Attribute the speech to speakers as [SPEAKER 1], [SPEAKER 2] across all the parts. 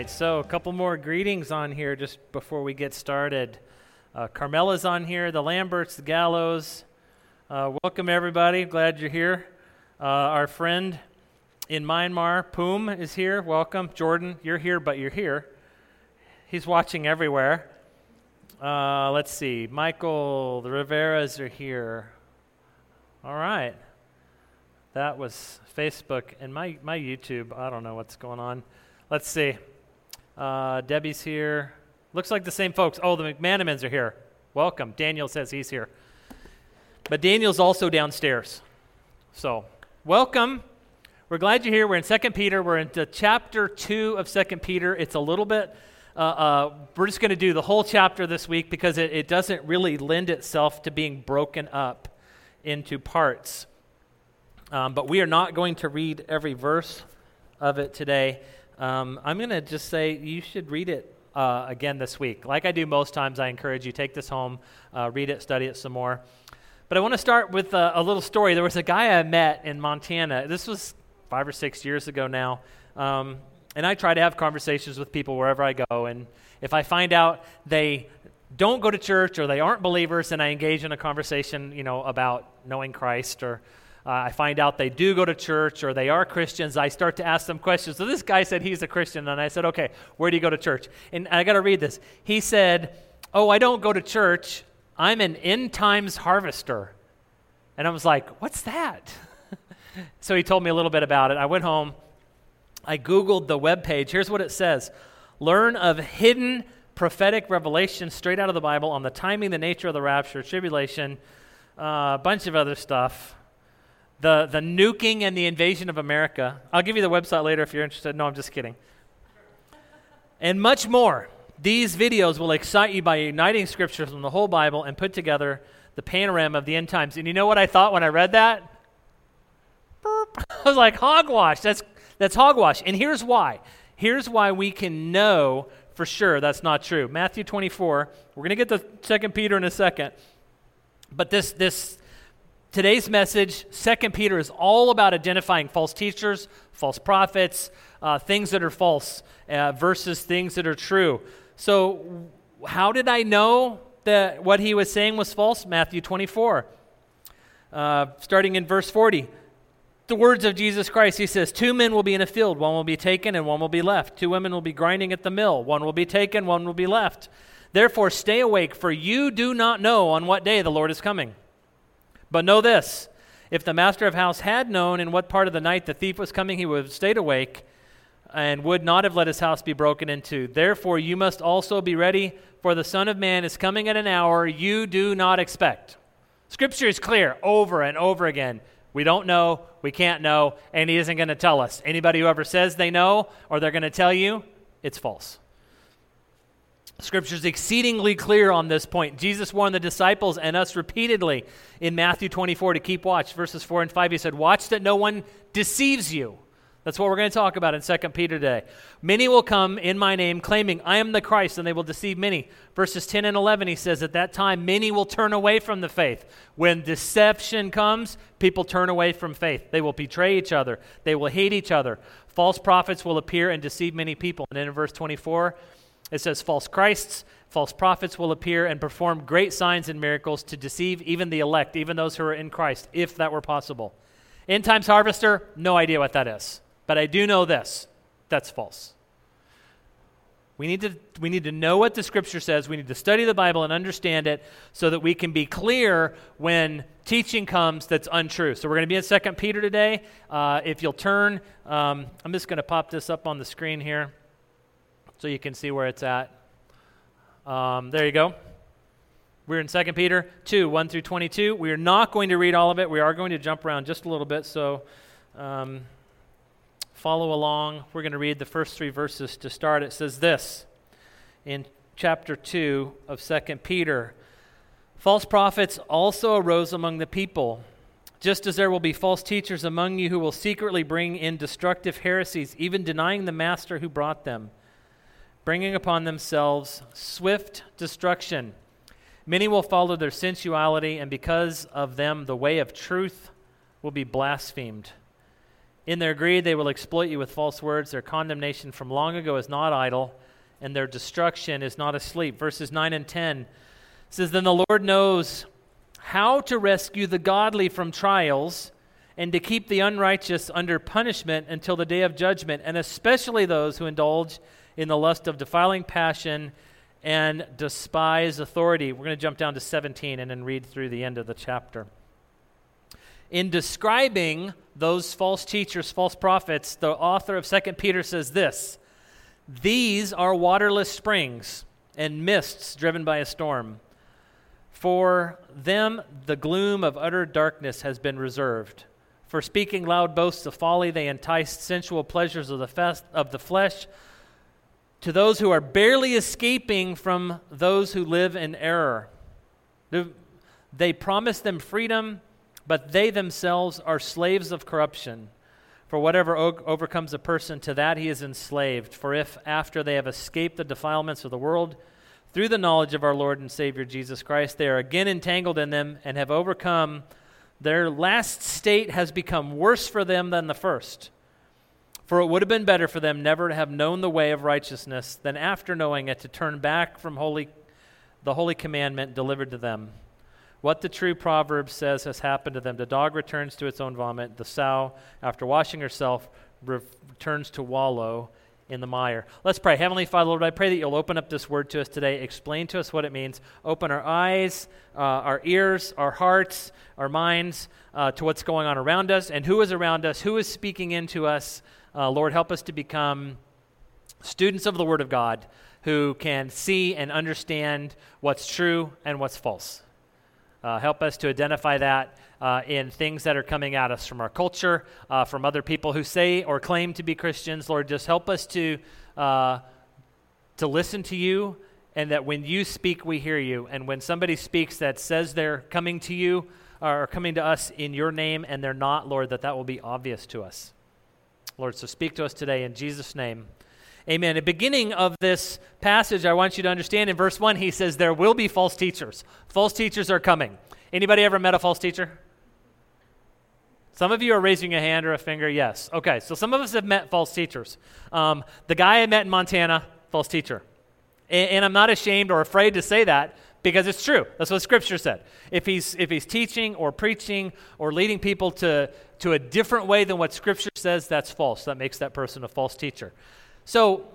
[SPEAKER 1] right, so a couple more greetings on here just before we get started. Uh, Carmela's on here, the Lamberts, the Gallows. Uh, welcome, everybody. Glad you're here. Uh, our friend in Myanmar, Poom, is here. Welcome. Jordan, you're here, but you're here. He's watching everywhere. Uh, let's see. Michael, the Riveras are here. All right. That was Facebook and my, my YouTube. I don't know what's going on. Let's see. Uh, Debbie's here. Looks like the same folks. Oh, the McManamans are here. Welcome. Daniel says he's here. But Daniel's also downstairs. So, welcome. We're glad you're here. We're in 2 Peter. We're into chapter 2 of 2 Peter. It's a little bit, uh, uh, we're just going to do the whole chapter this week because it, it doesn't really lend itself to being broken up into parts. Um, but we are not going to read every verse of it today. Um, I'm going to just say you should read it uh, again this week. Like I do most times, I encourage you take this home, uh, read it, study it some more. But I want to start with a, a, little story. There was a guy I met in Montana. This was five or six years ago now. Um, and I try to have conversations with people wherever I go. And if I find out they don't go to church or they aren't believers, and I engage in a conversation, you know, about knowing Christ or uh, I find out they do go to church or they are Christians, I start to ask them questions. So this guy said he's a Christian, and I said, okay, where do you go to church? And I got to read this. He said, oh, I don't go to church. I'm an end times harvester. And I was like, what's that? so he told me a little bit about it. I went home. I Googled the web page. Here's what it says Learn of hidden prophetic revelation straight out of the Bible on the timing, the nature of the rapture, tribulation, uh, a bunch of other stuff the, the nuking and the invasion of America. I'll give you the website later if you're interested. No, I'm just kidding. And much more. These videos will excite you by uniting scriptures from the whole Bible and put together the panorama of the end times. And you know what I thought when I read that? I was like, hogwash. That's, that's hogwash. And here's why. Here's why we can know for sure that's not true. Matthew 24. We're going to get to Second Peter in a second. But this, this Today's message, 2 Peter, is all about identifying false teachers, false prophets, uh, things that are false uh, versus things that are true. So, how did I know that what he was saying was false? Matthew 24, uh, starting in verse 40. The words of Jesus Christ, he says, Two men will be in a field, one will be taken and one will be left. Two women will be grinding at the mill, one will be taken, one will be left. Therefore, stay awake, for you do not know on what day the Lord is coming. But know this if the master of house had known in what part of the night the thief was coming, he would have stayed awake and would not have let his house be broken into. Therefore, you must also be ready, for the Son of Man is coming at an hour you do not expect. Scripture is clear over and over again. We don't know, we can't know, and he isn't going to tell us. Anybody who ever says they know or they're going to tell you, it's false. Scripture is exceedingly clear on this point. Jesus warned the disciples and us repeatedly in Matthew 24 to keep watch. Verses 4 and 5, he said, Watch that no one deceives you. That's what we're going to talk about in 2 Peter today. Many will come in my name, claiming, I am the Christ, and they will deceive many. Verses 10 and 11, he says, At that time, many will turn away from the faith. When deception comes, people turn away from faith. They will betray each other, they will hate each other. False prophets will appear and deceive many people. And then in verse 24, it says, False Christs, false prophets will appear and perform great signs and miracles to deceive even the elect, even those who are in Christ, if that were possible. End times harvester, no idea what that is. But I do know this that's false. We need, to, we need to know what the scripture says. We need to study the Bible and understand it so that we can be clear when teaching comes that's untrue. So we're going to be in 2 Peter today. Uh, if you'll turn, um, I'm just going to pop this up on the screen here so you can see where it's at. Um, there you go. We're in 2 Peter 2 1 through 22. We are not going to read all of it. We are going to jump around just a little bit, so um, follow along. We're going to read the first three verses to start. It says this in chapter 2 of 2 Peter False prophets also arose among the people, just as there will be false teachers among you who will secretly bring in destructive heresies, even denying the master who brought them bringing upon themselves swift destruction. Many will follow their sensuality, and because of them, the way of truth will be blasphemed. In their greed, they will exploit you with false words. Their condemnation from long ago is not idle, and their destruction is not asleep. Verses 9 and 10 says, Then the Lord knows how to rescue the godly from trials and to keep the unrighteous under punishment until the day of judgment, and especially those who indulge in the lust of defiling passion and despise authority. We're going to jump down to 17 and then read through the end of the chapter. In describing those false teachers, false prophets, the author of 2 Peter says this These are waterless springs and mists driven by a storm. For them, the gloom of utter darkness has been reserved. For speaking loud boasts of folly, they enticed sensual pleasures of the, fest, of the flesh to those who are barely escaping from those who live in error. They promise them freedom but they themselves are slaves of corruption. For whatever overcomes a person, to that he is enslaved. For if, after they have escaped the defilements of the world, through the knowledge of our Lord and Savior Jesus Christ, they are again entangled in them and have overcome, their last state has become worse for them than the first. For it would have been better for them never to have known the way of righteousness than after knowing it to turn back from holy, the holy commandment delivered to them. What the true proverb says has happened to them. The dog returns to its own vomit. The sow, after washing herself, returns to wallow in the mire. Let's pray. Heavenly Father, Lord, I pray that you'll open up this word to us today. Explain to us what it means. Open our eyes, uh, our ears, our hearts, our minds uh, to what's going on around us and who is around us, who is speaking into us. Uh, Lord, help us to become students of the Word of God who can see and understand what's true and what's false. Uh, help us to identify that uh, in things that are coming at us from our culture, uh, from other people who say or claim to be Christians. Lord, just help us to, uh, to listen to you, and that when you speak, we hear you. And when somebody speaks that says they're coming to you or coming to us in your name and they're not, Lord, that that will be obvious to us. Lord, so speak to us today in Jesus' name. Amen. At the beginning of this passage, I want you to understand in verse 1, he says, There will be false teachers. False teachers are coming. Anybody ever met a false teacher? Some of you are raising a hand or a finger. Yes. Okay, so some of us have met false teachers. Um, the guy I met in Montana, false teacher. And, and I'm not ashamed or afraid to say that because it's true. That's what Scripture said. If he's, if he's teaching or preaching or leading people to, to a different way than what Scripture says, that's false. That makes that person a false teacher. So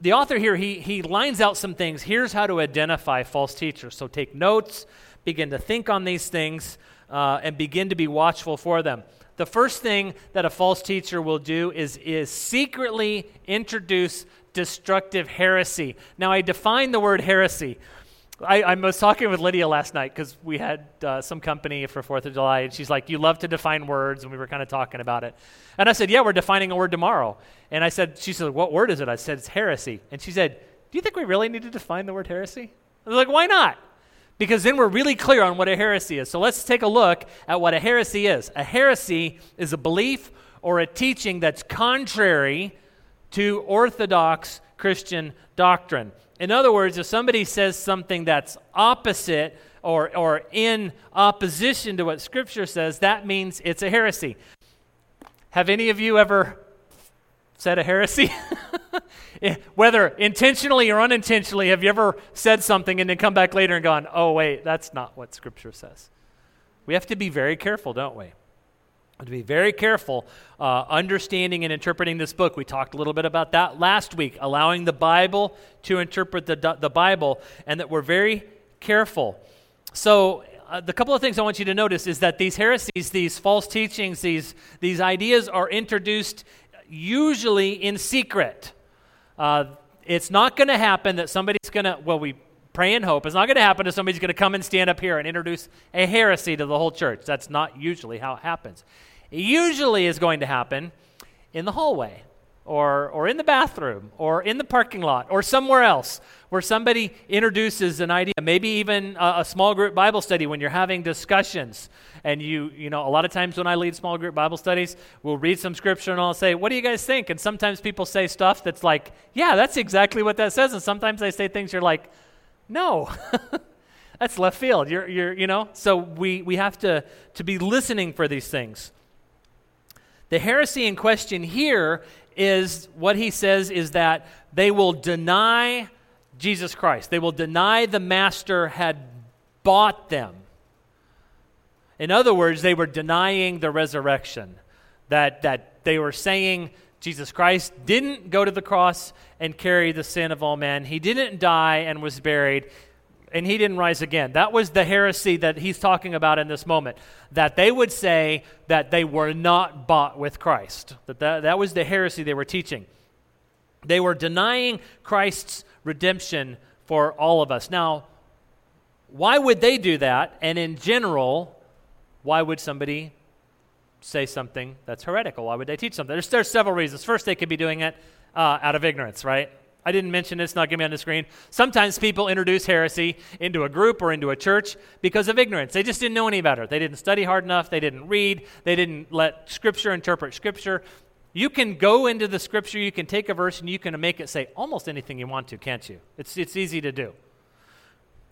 [SPEAKER 1] the author here, he, he lines out some things. Here's how to identify false teachers. So take notes, begin to think on these things, uh, and begin to be watchful for them. The first thing that a false teacher will do is, is secretly introduce destructive heresy. Now, I define the word heresy. I, I, was talking with Lydia last night because we had uh, some company for Fourth of July, and she's like, "You love to define words," and we were kind of talking about it. And I said, "Yeah, we're defining a word tomorrow." And I said, "She said, what word is it?" I said, "It's heresy." And she said, "Do you think we really need to define the word heresy?" I was like, "Why not?" Because then we're really clear on what a heresy is. So let's take a look at what a heresy is. A heresy is a belief or a teaching that's contrary to orthodox Christian doctrine. In other words, if somebody says something that's opposite or, or in opposition to what Scripture says, that means it's a heresy. Have any of you ever said a heresy? Eh, whether intentionally or unintentionally, have you ever said something and then come back later and gone, oh, wait, that's not what Scripture says? We have to be very careful, don't we? To be very careful uh, understanding and interpreting this book. We talked a little bit about that last week, allowing the Bible to interpret the, the Bible, and that we're very careful. So, uh, the couple of things I want you to notice is that these heresies, these false teachings, these, these ideas are introduced usually in secret. Uh, it's not going to happen that somebody's going to, well, we pray and hope. It's not going to happen if somebody's going to come and stand up here and introduce a heresy to the whole church. That's not usually how it happens. It usually is going to happen in the hallway or, or in the bathroom or in the parking lot or somewhere else where somebody introduces an idea, maybe even a, a, small group Bible study when you're having discussions. And you, you know, a lot of times when I lead small group Bible studies, we'll read some scripture and I'll say, What do you guys think? And sometimes people say stuff that's like, Yeah, that's exactly what that says. And sometimes they say things you're like, no. That's left field. You're, you're, you know? So we, we have to, to be listening for these things. The heresy in question here is what he says is that they will deny Jesus Christ. They will deny the master had bought them. In other words, they were denying the resurrection. That, that they were saying Jesus Christ didn't go to the cross and carry the sin of all men. He didn't die and was buried and he didn't rise again. That was the heresy that he's talking about in this moment. That they would say that they were not bought with Christ. That, that, that was the heresy they were teaching. They were denying Christ's redemption for all of us. Now, why would they do that? And in general, why would somebody say something that's heretical? Why would they teach something? There's, there's several reasons. First, they could be doing it uh, out of ignorance, right? I didn't mention this, not going to be on the screen. Sometimes people introduce heresy into a group or into a church because of ignorance. They just didn't know any better. They didn't study hard enough. They didn't read. They didn't let Scripture interpret Scripture. You can go into the Scripture, you can take a verse, and you can make it say almost anything you want to, can't you? It's, it's easy to do.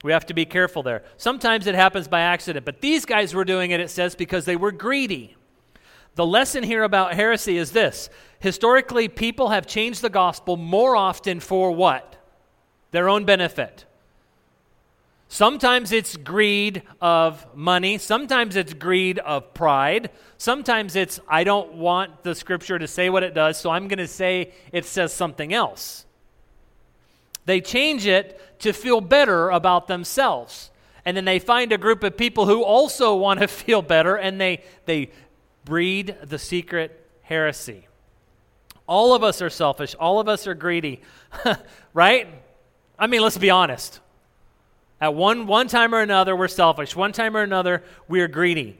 [SPEAKER 1] We have to be careful there. Sometimes it happens by accident, but these guys were doing it, it says, because they were greedy. The lesson here about heresy is this historically, people have changed the gospel more often for what? Their own benefit. Sometimes it's greed of money. Sometimes it's greed of pride. Sometimes it's, I don't want the scripture to say what it does, so I'm going to say it says something else. They change it to feel better about themselves. And then they find a group of people who also want to feel better, and they, they breed the secret heresy. All of us are selfish. All of us are greedy, right? I mean, let's be honest. At one, one time or another, we're selfish. One time or another, we're greedy.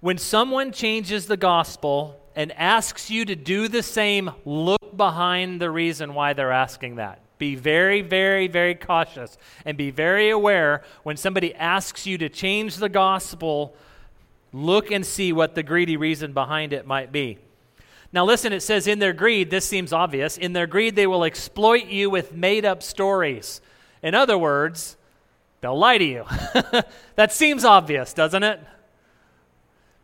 [SPEAKER 1] When someone changes the gospel and asks you to do the same, look behind the reason why they're asking that. Be very, very, very cautious and be very aware when somebody asks you to change the gospel Look and see what the greedy reason behind it might be. Now, listen, it says, in their greed, this seems obvious. In their greed, they will exploit you with made up stories. In other words, they'll lie to you. that seems obvious, doesn't it?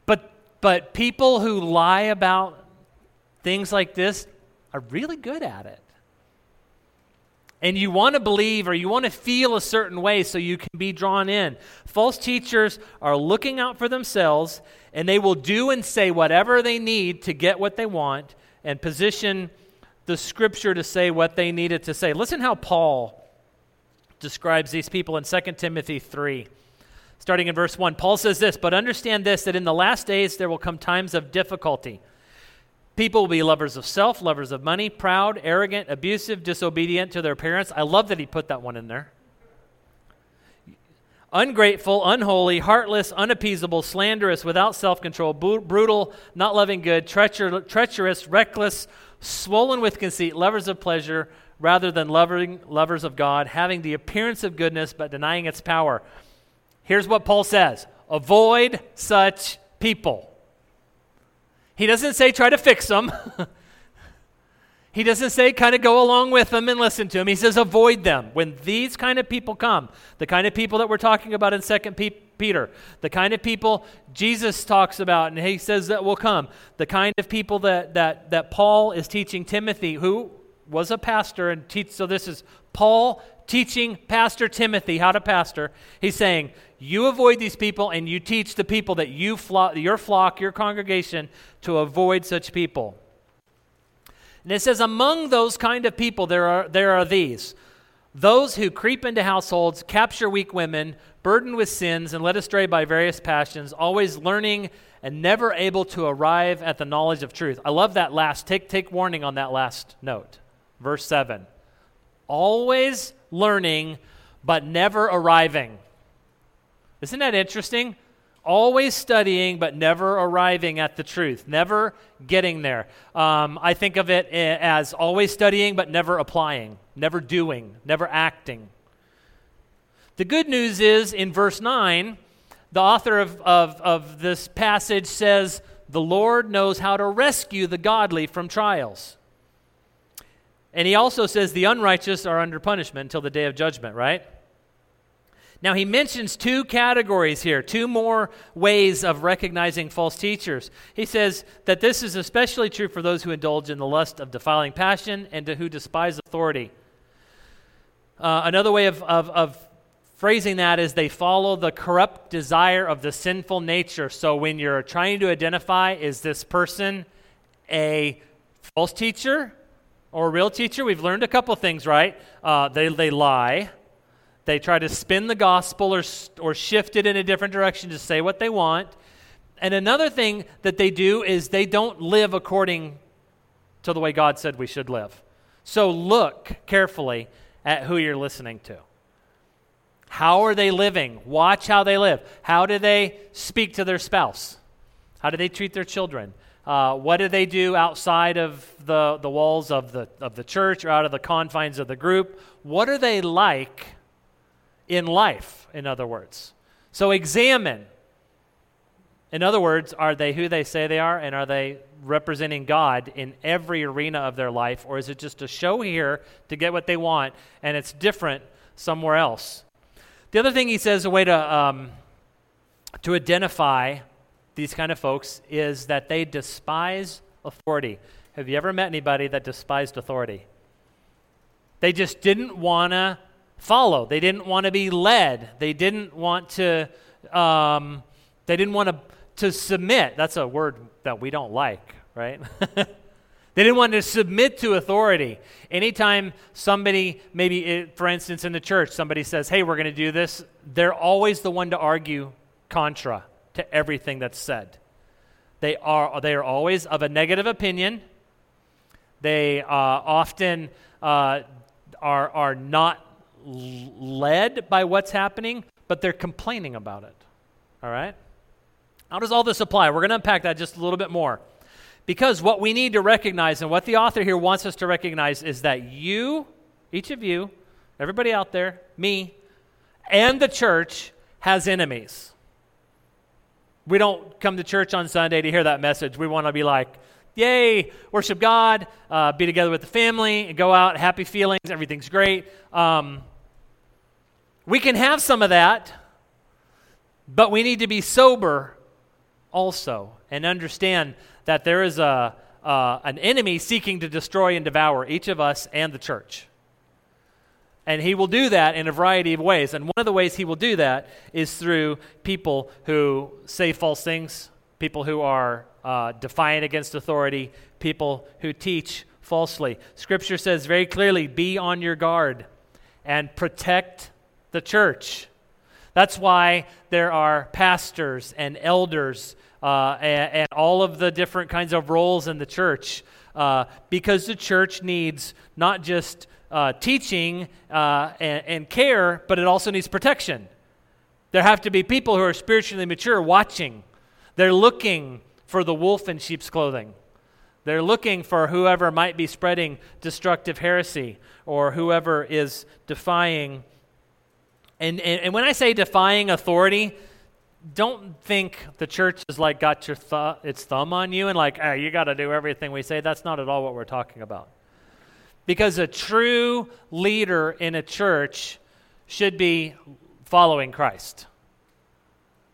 [SPEAKER 1] But, but people who lie about things like this are really good at it and you want to believe or you want to feel a certain way so you can be drawn in. False teachers are looking out for themselves and they will do and say whatever they need to get what they want and position the scripture to say what they needed to say. Listen how Paul describes these people in 2 Timothy 3. Starting in verse 1, Paul says this, But understand this, that in the last days there will come times of difficulty. People will be lovers of self, lovers of money, proud, arrogant, abusive, disobedient to their parents. I love that he put that one in there. Ungrateful, unholy, heartless, unappeasable, slanderous, without self control, brutal, not loving good, treacher- treacherous, reckless, swollen with conceit, lovers of pleasure rather than loving, lovers of God, having the appearance of goodness but denying its power. Here's what Paul says Avoid such people. He doesn't say try to fix them. he doesn't say kind of go along with them and listen to them. He says avoid them. When these kind of people come, the kind of people that we're talking about in 2 Peter, the kind of people Jesus talks about and he says that will come, the kind of people that, that, that Paul is teaching Timothy, who was a pastor and teach so this is Paul teaching Pastor Timothy how to pastor. He's saying, You avoid these people and you teach the people that you flock, your flock, your congregation, to avoid such people. And it says, Among those kind of people, there are, there are these those who creep into households, capture weak women, burdened with sins, and led astray by various passions, always learning and never able to arrive at the knowledge of truth. I love that last. Take, take warning on that last note. Verse 7 always learning, but never arriving. Isn't that interesting? Always studying, but never arriving at the truth, never getting there. Um, I think of it as always studying, but never applying, never doing, never acting. The good news is in verse 9, the author of, of, of this passage says, The Lord knows how to rescue the godly from trials. And he also says the unrighteous are under punishment until the day of judgment, right? Now, he mentions two categories here, two more ways of recognizing false teachers. He says that this is especially true for those who indulge in the lust of defiling passion and who despise authority. Uh, another way of, of, of phrasing that is they follow the corrupt desire of the sinful nature. So when you're trying to identify, is this person a false teacher or a real teacher? We've learned a couple things, right? Uh, they, they lie they try to spin the gospel or, or shift it in a different direction to say what they want. And another thing that they do is they don't live according to the way God said we should live. So look carefully at who you're listening to. How are they living? Watch how they live. How do they speak to their spouse? How do they treat their children? Uh, what do they do outside of the, the walls of the, of the church or out of the confines of the group? What are they like in life, in other words. So examine. In other words, are they who they say they are, and are they representing God in every arena of their life, or is it just a show here to get what they want, and it's different somewhere else? The other thing he says, a way to, um, to identify these kind of folks, is that they despise authority. Have you ever met anybody that despised authority? They just didn't want to follow. They didn't want to be led. They didn't want to. Um, they didn't want to to submit. That's a word that we don't like, right? they didn't want to submit to authority. Anytime somebody, maybe it, for instance in the church, somebody says, "Hey, we're going to do this," they're always the one to argue contra to everything that's said. They are they are always of a negative opinion. They uh, often uh, are are not led by what's happening, but they're complaining about it. All right? How does all this apply? We're going to unpack that just a little bit more. Because what we need to recognize, and what the author here wants us to recognize, is that you, each of you, everybody out there, me, and the church has enemies. We don't come to church on Sunday to hear that message. We want to be like, yay, worship God, uh, be together with the family, and go out, happy feelings, everything's great. Um, we can have some of that, but we need to be sober also and understand that there is a, uh, an enemy seeking to destroy and devour each of us and the church. And he will do that in a variety of ways. And one of the ways he will do that is through people who say false things, people who are uh, defiant against authority, people who teach falsely. Scripture says very clearly be on your guard and protect the church. That's why there are pastors and elders uh, and, and, all of the different kinds of roles in the church. Uh, because the church needs not just uh, teaching uh, and, and care, but it also needs protection. There have to be people who are spiritually mature watching. They're looking for the wolf in sheep's clothing. They're looking for whoever might be spreading destructive heresy or whoever is defying and, and, and when I say defying authority, don't think the church has like got your th- its thumb on you and like, hey, you got to do everything we say. That's not at all what we're talking about. Because a true leader in a church should be following Christ.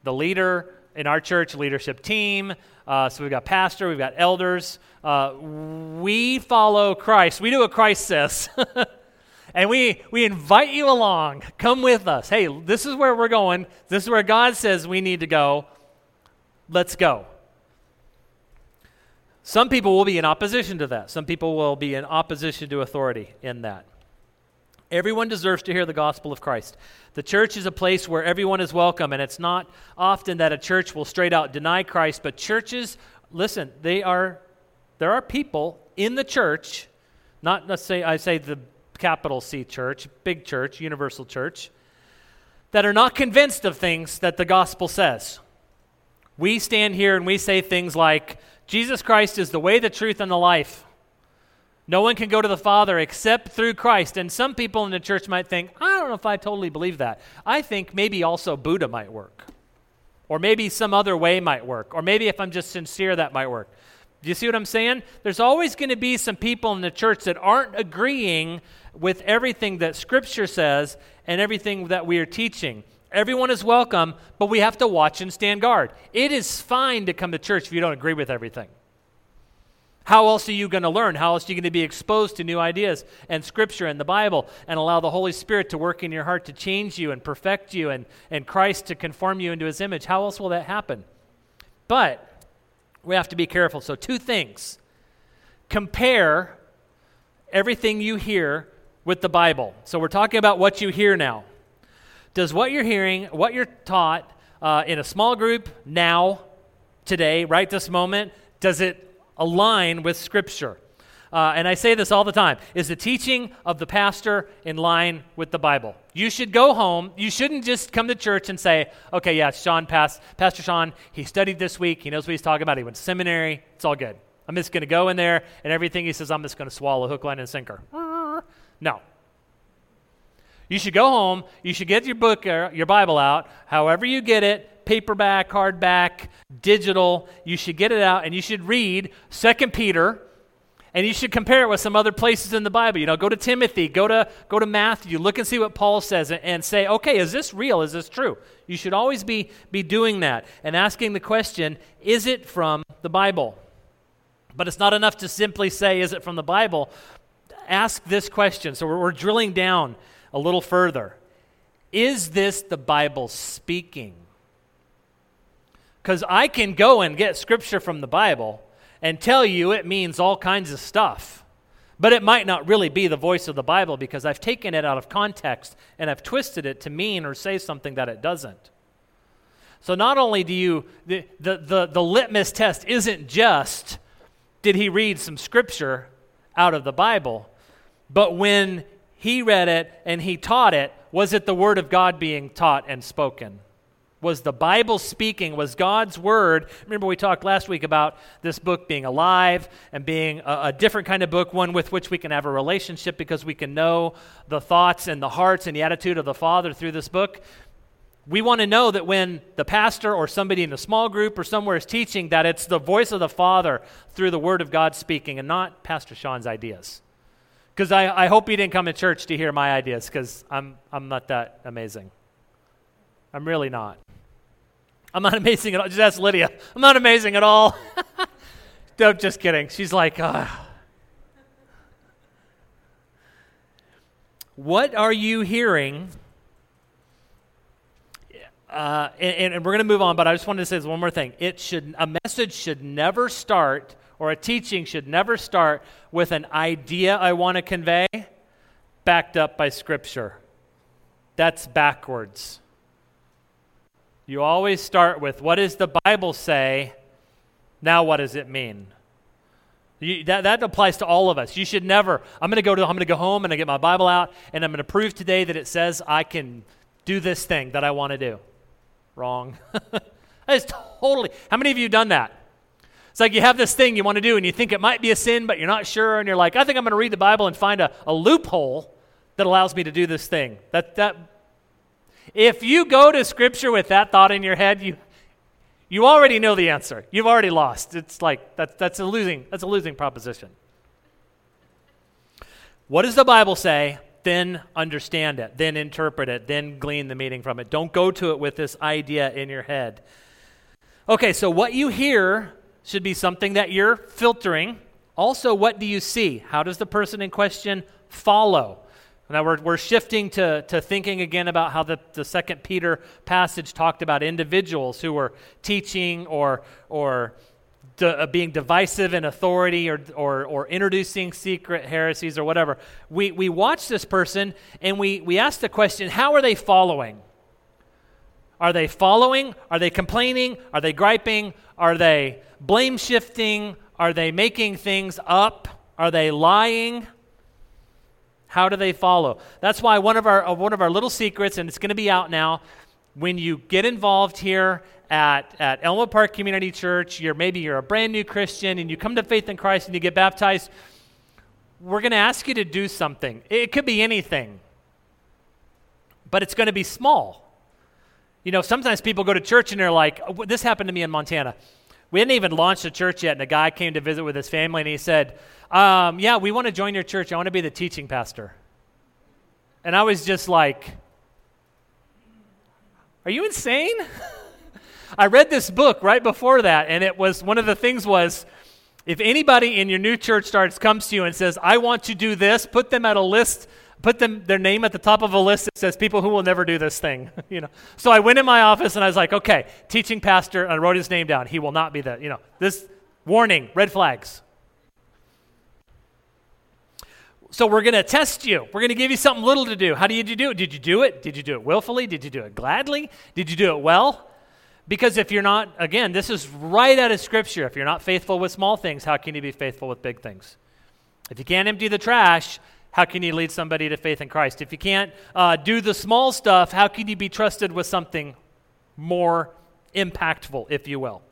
[SPEAKER 1] The leader in our church leadership team, uh, so we've got pastor, we've got elders. Uh, we follow Christ. We do what Christ says. And we, we invite you along. Come with us. Hey, this is where we're going. This is where God says we need to go. Let's go. Some people will be in opposition to that. Some people will be in opposition to authority in that. Everyone deserves to hear the gospel of Christ. The church is a place where everyone is welcome, and it's not often that a church will straight out deny Christ, but churches, listen, they are there are people in the church, not let's say I say the capital C church, big church, universal church, that are not convinced of things that the gospel says. We stand here and we say things like, Jesus Christ is the way, the truth, and the life. No one can go to the Father except through Christ. And some people in the church might think, I don't know if I totally believe that. I think maybe also Buddha might work. Or maybe some other way might work. Or maybe if I'm just sincere, that might work. Do you see what I'm saying? There's always going to be some people in the church that aren't agreeing with everything that Scripture says and everything that we are teaching. Everyone is welcome, but we have to watch and stand guard. It is fine to come to church if you don't agree with everything. How else are you going to learn? How else are you going to be exposed to new ideas and Scripture and the Bible and allow the Holy Spirit to work in your heart to change you and perfect you and, and Christ to conform you into His image? How else will that happen? But we have to be careful. So, two things compare everything you hear with the Bible. So, we're talking about what you hear now. Does what you're hearing, what you're taught uh, in a small group now, today, right this moment, does it align with Scripture? Uh, and I say this all the time, is the teaching of the pastor in line with the Bible? You should go home. You shouldn't just come to church and say, okay, yeah, Sean Pastor Sean, he studied this week. He knows what he's talking about. He went to seminary. It's all good. I'm just going to go in there and everything he says, I'm just going to swallow hook, line, and sinker. No. You should go home. You should get your book, uh, your Bible out, however you get it, paperback, hardback, digital. You should get it out and you should read Second Peter and you should compare it with some other places in the Bible. You know, go to Timothy, go to, go to Matthew, look and see what Paul says and, and say, okay, is this real? Is this true? You should always be, be doing that and asking the question, is it from the Bible? But it's not enough to simply say, is it from the Bible? Ask this question. So we're, we're drilling down a little further. Is this the Bible speaking? Because I can go and get scripture from the Bible and tell you it means all kinds of stuff. But it might not really be the voice of the Bible because I've taken it out of context and I've twisted it to mean or say something that it doesn't. So not only do you, the, the, the, the litmus test isn't just did he read some scripture out of the Bible, but when he read it and he taught it, was it the Word of God being taught and spoken? Was the Bible speaking? Was God's Word? Remember, we talked last week about this book being alive and being a, a, different kind of book, one with which we can have a relationship because we can know the thoughts and the hearts and the attitude of the Father through this book. We want to know that when the pastor or somebody in a small group or somewhere is teaching, that it's the voice of the Father through the Word of God speaking and not Pastor Sean's ideas. Because I, I hope he didn't come to church to hear my ideas because I'm, I'm not that amazing. I'm really not. I'm not amazing at all. Just ask Lydia. I'm not amazing at all. no, just kidding. She's like, uh. what are you hearing? Uh, and, and, we're going to move on, but I just wanted to say one more thing. It should a message should never start, or a teaching should never start with an idea I want to convey, backed up by Scripture. That's backwards. You always start with what does the Bible say? Now, what does it mean? You, that, that applies to all of us. You should never, I'm going to go to, I'm going to go home and I get my Bible out and I'm going to prove today that it says I can do this thing that I want to do. Wrong. that is totally, how many of you done that? It's like you have this thing you want to do and you think it might be a sin, but you're not sure, and you're like, I think I'm going to read the Bible and find a, a loophole that allows me to do this thing. That, that if you go to Scripture with that thought in your head, you, you already know the answer. You've already lost. It's like that, that's, a losing, that's a losing proposition. What does the Bible say? Then understand it, then interpret it, then glean the meaning from it. Don't go to it with this idea in your head. Okay, so what you hear should be something that you're filtering. Also, what do you see? How does the person in question follow? Now we're, we're shifting to, to thinking again about how the, the second Peter passage talked about individuals who were teaching or, or de, uh, being divisive in authority or, or, or introducing secret heresies or whatever. We, we watch this person and we, we ask the question how are they following? Are they following? Are they complaining? Are they griping? Are they blame shifting? Are they making things up? Are they lying? How do they follow? That's why one of our, uh, one of our little secrets, and it's going to be out now, when you get involved here at, at Elmwood Park Community Church, you're, maybe you're a brand new Christian and you come to faith in Christ and you get baptized, we're going to ask you to do something. It could be anything, but it's going to be small. You know, sometimes people go to church and they're like, this happened to me in Montana. We hadn't even launched the church yet, and a guy came to visit with his family, and he said, um, Yeah, we want to join your church. I want to be the teaching pastor. And I was just like, Are you insane? I read this book right before that, and it was one of the things was if anybody in your new church starts comes to you and says, I want to do this, put them at a list put them their name at the top of a list that says people who will never do this thing you know. So i went in my office and i was like okay teaching pastor and i wrote his name down. He will not be that you know this warning red flags. So we're going to test you. We're going to give you something little to do. How did you do it? Did you do it? Did you do it willfully? Did you do it gladly? Did you do it well? Because if you're not again this is right out of scripture. If you're not faithful with small things how can you be faithful with big things? If you can't empty the trash how can you lead somebody to faith in Christ? If you can't uh, do the small stuff, how can you be trusted with something more impactful, if you will?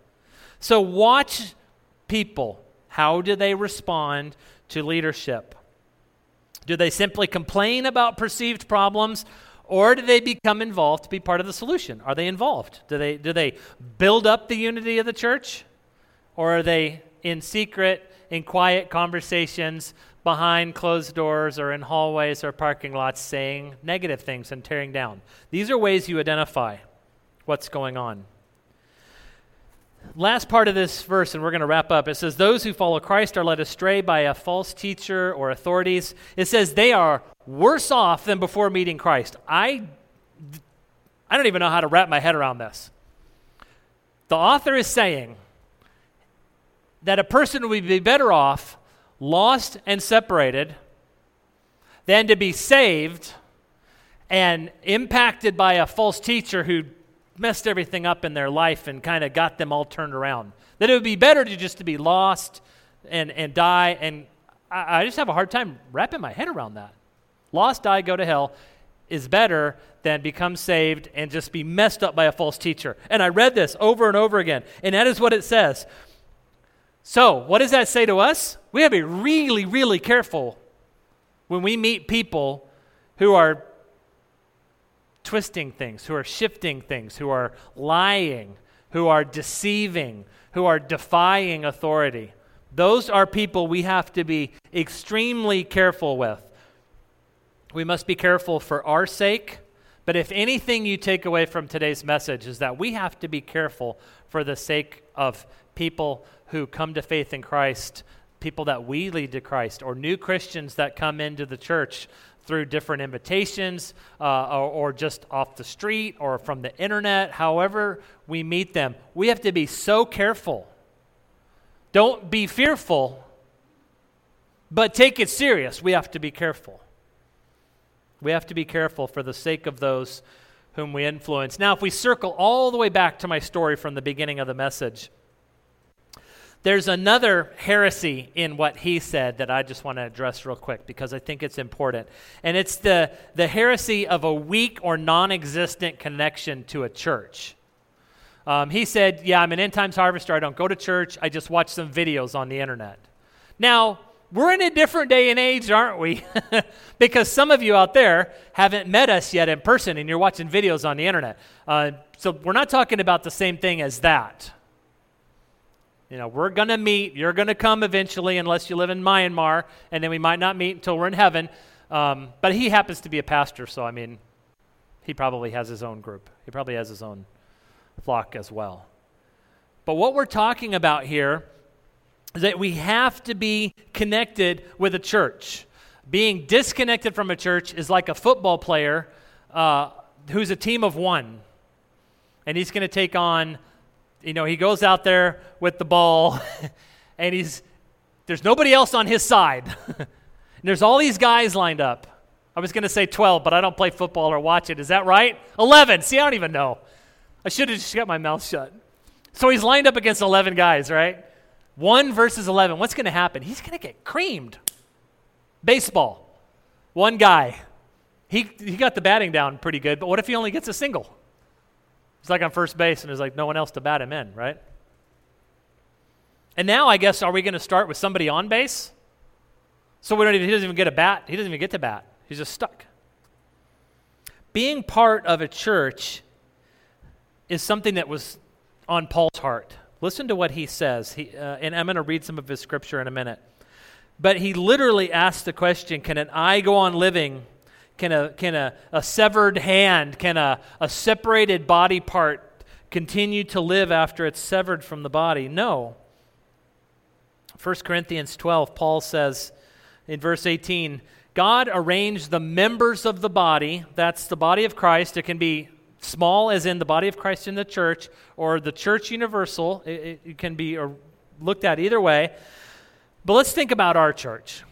[SPEAKER 1] So, watch people. How do they respond to leadership? Do they simply complain about perceived problems, or do they become involved to be part of the solution? Are they involved? Do they, do they build up the unity of the church, or are they in secret, in quiet conversations, behind closed doors or in hallways or parking lots saying negative things and tearing down. These are ways you identify what's going on. Last part of this verse, and we're going to wrap up. It says, Those who follow Christ are led astray by a false teacher or authorities. It says they are worse off than before meeting Christ. I, I don't even know how to wrap my head around this. The author is saying that a person would be better off lost and separated than to be saved and impacted by a false teacher who messed everything up in their life and kind of got them all turned around. That it would be better to just to be lost and, and die. And I, I just have a hard time wrapping my head around that. Lost, die, go to hell is better than become saved and just be messed up by a false teacher. And I read this over and over again. And that is what it says. So, what does that say to us? We have to be really, really careful when we meet people who are twisting things, who are shifting things, who are lying, who are deceiving, who are defying authority. Those are people we have to be extremely careful with. We must be careful for our sake. But if anything you take away from today's message is that we have to be careful for the sake of people who come to faith in Christ, people that we lead to Christ, or new Christians that come into the church through different invitations uh, or, or, just off the street or from the internet, however we meet them, we have to be so careful. Don't be fearful, but take it serious. We have to be careful. We have to be careful for the sake of those whom we influence. Now, if we circle all the way back to my story from the beginning of the message, there's another heresy in what he said that I just want to address real quick because I think it's important. And it's the, the heresy of a weak or non existent connection to a church. Um, he said, Yeah, I'm an end times harvester. I don't go to church. I just watch some videos on the internet. Now, we're in a different day and age, aren't we? because some of you out there haven't met us yet in person and you're watching videos on the internet. Uh, so we're not talking about the same thing as that. You know, we're going to meet. You're going to come eventually, unless you live in Myanmar, and then we might not meet until we're in heaven. Um, but he happens to be a pastor, so I mean, he probably has his own group. He probably has his own flock as well. But what we're talking about here is that we have to be connected with a church. Being disconnected from a church is like a football player uh, who's a team of one, and he's going to take on you know, he goes out there with the ball and he's there's nobody else on his side. there's all these guys lined up. I was going to say 12, but I don't play football or watch it. Is that right? 11. See, I don't even know. I should have just got my mouth shut. So he's lined up against 11 guys, right? 1 versus 11. What's going to happen? He's going to get creamed. Baseball. One guy. He, he got the batting down pretty good, but what if he only gets a single? He's like on first base, and there's like no one else to bat him in, right? And now, I guess, are we going to start with somebody on base? So we don't even, he doesn't even get a bat. He doesn't even get to bat. He's just stuck. Being part of a church is something that was on Paul's heart. Listen to what he says. He, uh, and I'm going to read some of his scripture in a minute. But he literally asks the question Can an eye go on living? Can a, can a, a severed hand, can a, a separated body part continue to live after it's severed from the body? No. 1 Corinthians 12, Paul says in verse 18, God arranged the members of the body, that's the body of Christ. It can be small, as in the body of Christ in the church, or the church universal. It, it can be looked at either way. But let's think about our church.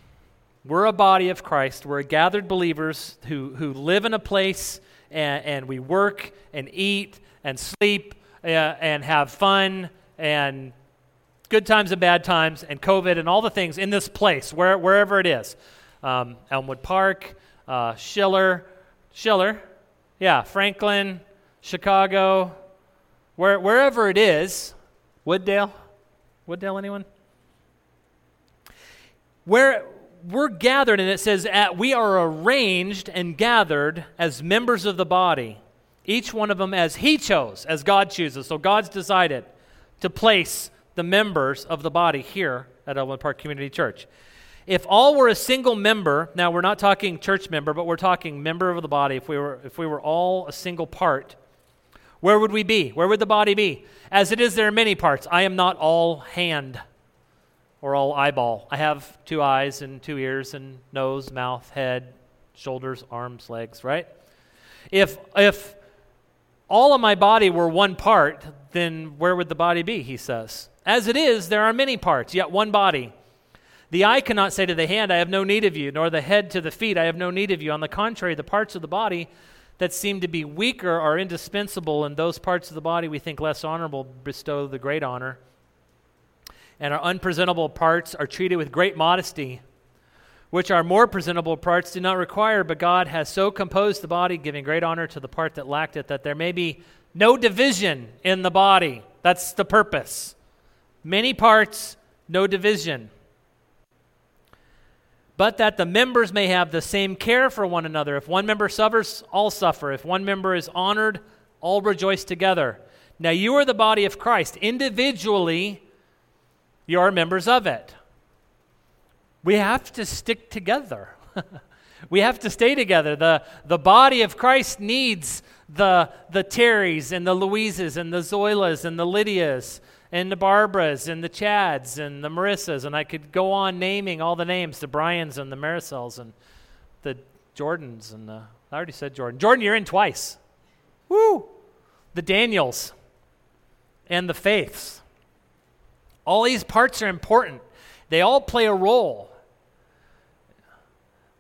[SPEAKER 1] We're a body of Christ. We're a gathered believers who, who live in a place and, and we work and eat and sleep uh, and have fun and good times and bad times and COVID and all the things in this place, where, wherever it is. Um, Elmwood Park, uh, Schiller, Schiller, yeah, Franklin, Chicago, where, wherever it is. Wood Dale? Wooddale, anyone? Where we're gathered, and it says, at, we are arranged and gathered as members of the body, each one of them as He chose, as God chooses. So God's decided to place the members of the body here at Elmwood Park Community Church. If all were a single member, now we're not talking church member, but we're talking member of the body, if we were, if we were all a single part, where would we be? Where would the body be? As it is, there are many parts. I am not all hand or all eyeball. I have two eyes and two ears and nose, mouth, head, shoulders, arms, legs, right? If, if all of my body were one part, then where would the body be, he says? As it is, there are many parts, yet one body. The eye cannot say to the hand, I have no need of you, nor the head to the feet, I have no need of you. On the contrary, the parts of the body that seem to be weaker are indispensable, and those parts of the body we think less honorable bestow the great honor. And our unpresentable parts are treated with great modesty, which our more presentable parts do not require, but God has so composed the body, giving great honor to the part that lacked it, that there may be no division in the body. That's the purpose. Many parts, no division but that the members may have the same care for one another. If one member suffers, all suffer. If one member is honored, all rejoice together. Now you are the body of Christ. Individually, you are members of it. We have to stick together. we have to stay together. The, the body of Christ needs the, the Terrys and the Louises and the Zoilas and the Lydias and the Barbaras and the Chads and the Marissas, and I could go on naming all the names, the Bryans and the Maricels and the Jordans and the, I already said Jordan. Jordan, you're in twice. Woo! The Daniels and the Faiths. All these parts are important. They all play a role.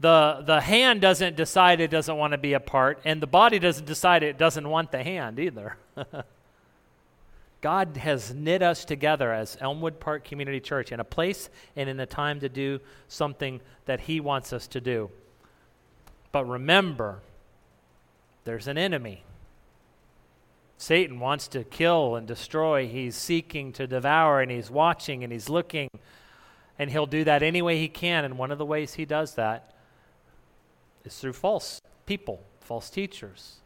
[SPEAKER 1] The, the hand doesn't decide it doesn't want to be a part, and the body doesn't decide it doesn't want the hand either. God has knit us together as Elmwood Park Community Church in a place and in a time to do something that He wants us to do. But remember, there's an enemy. Satan wants to kill and destroy. He's seeking to devour, and he's watching and he's looking. And he'll do that any way he can. And one of the ways he does that is through false people, false teachers,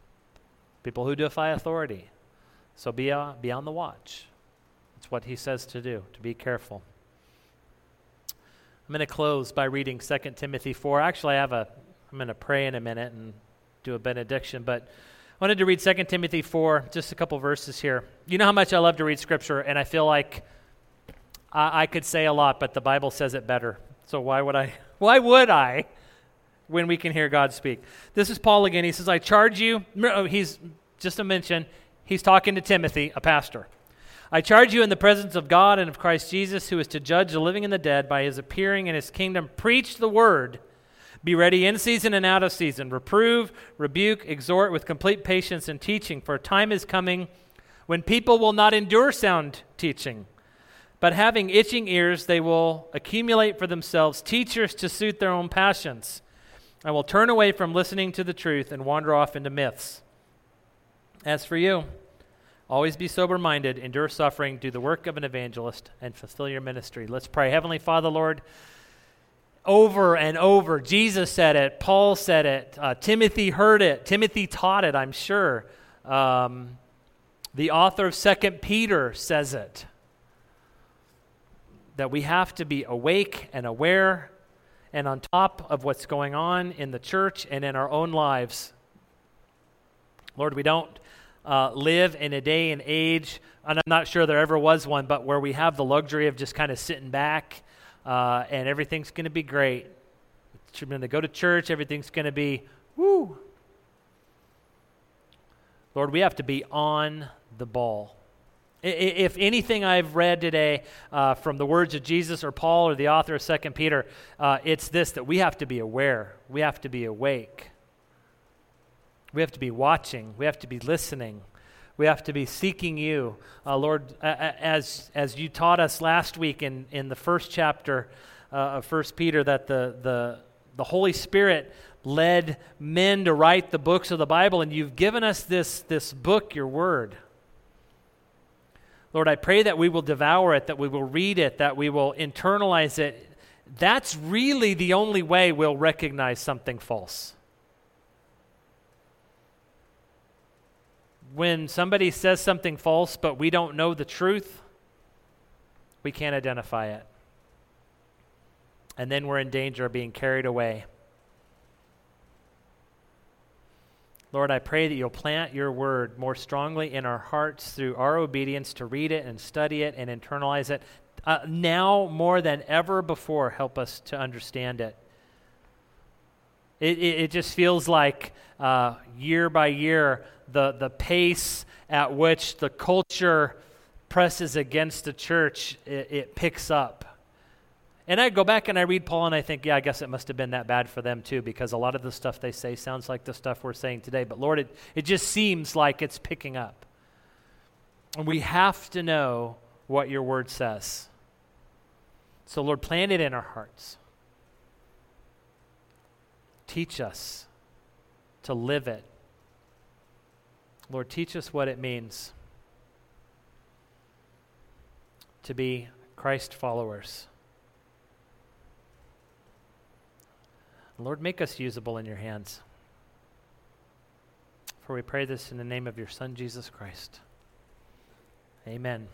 [SPEAKER 1] people who defy authority. So be, uh, be on the watch. That's what he says to do, to be careful. I'm going to close by reading 2 Timothy 4. Actually, I have a, I'm going to pray in a minute and do a benediction, but wanted to read 2 Timothy 4, just a couple verses here. You know how much I love to read scripture, and I feel like I, I could say a lot, but the Bible says it better. So why would I? Why would I? When we can hear God speak. This is Paul again. He says, I charge you, he's just a mention, He's talking to Timothy, a pastor. I charge you in the presence of God and of Christ Jesus, who is to judge the living and the dead by his appearing in his kingdom, preach the word. Be ready in season and out of season. Reprove, rebuke, exhort with complete patience and teaching, for a time is coming when people will not endure sound teaching. But having itching ears, they will accumulate for themselves teachers to suit their own passions, and will turn away from listening to the truth and wander off into myths. As for you, always be sober minded, endure suffering, do the work of an evangelist, and fulfill your ministry. Let's pray. Heavenly Father, Lord, over and over, Jesus said it, Paul said it, uh, Timothy heard it, Timothy taught it, I'm sure. Um, the author of Second Peter says it. that we have to be awake and aware and on top of what's going on in the church and in our own lives. Lord, we don't uh, live in a day and age, and I'm not sure there ever was one, but where we have the luxury of just kind of sitting back uh, and everything's going to be great. When they go to church, everything's going to be woo. Lord, we have to be on the ball. If anything I've read today uh, from the words of Jesus or Paul or the author of 2 Peter, uh, it's this that we have to be aware, we have to be awake, we have to be watching, we have to be listening, we have to be seeking you. Uh, Lord, as, as you taught us last week in, in the first chapter uh, of 1 Peter, that the, the, the Holy Spirit led men to write the books of the Bible, and you've given us this, this book, your word. Lord, I pray that we will devour it, that we will read it, that we will internalize it. That's really the only way we'll recognize something false. When somebody says something false, but we don't know the truth, we can't identify it. And then we're in danger of being carried away. Lord, I pray that you'll plant your word more strongly in our hearts through our obedience to read it and study it and internalize it. Uh, now more than ever before, help us to understand it. It, it, it just feels like uh, year by year, the, the pace at which the culture presses against the church, it, it picks up. And I go back and I read Paul and I think, yeah, I guess it must have been that bad for them too, because a lot of the stuff they say sounds like the stuff we're saying today. But Lord, it, it just seems like it's picking up. And we have to know what your word says. So, Lord, plant it in our hearts. Teach us to live it. Lord, teach us what it means to be Christ followers. Lord, make us usable in your hands. For we pray this in the name of your Son, Jesus Christ. Amen.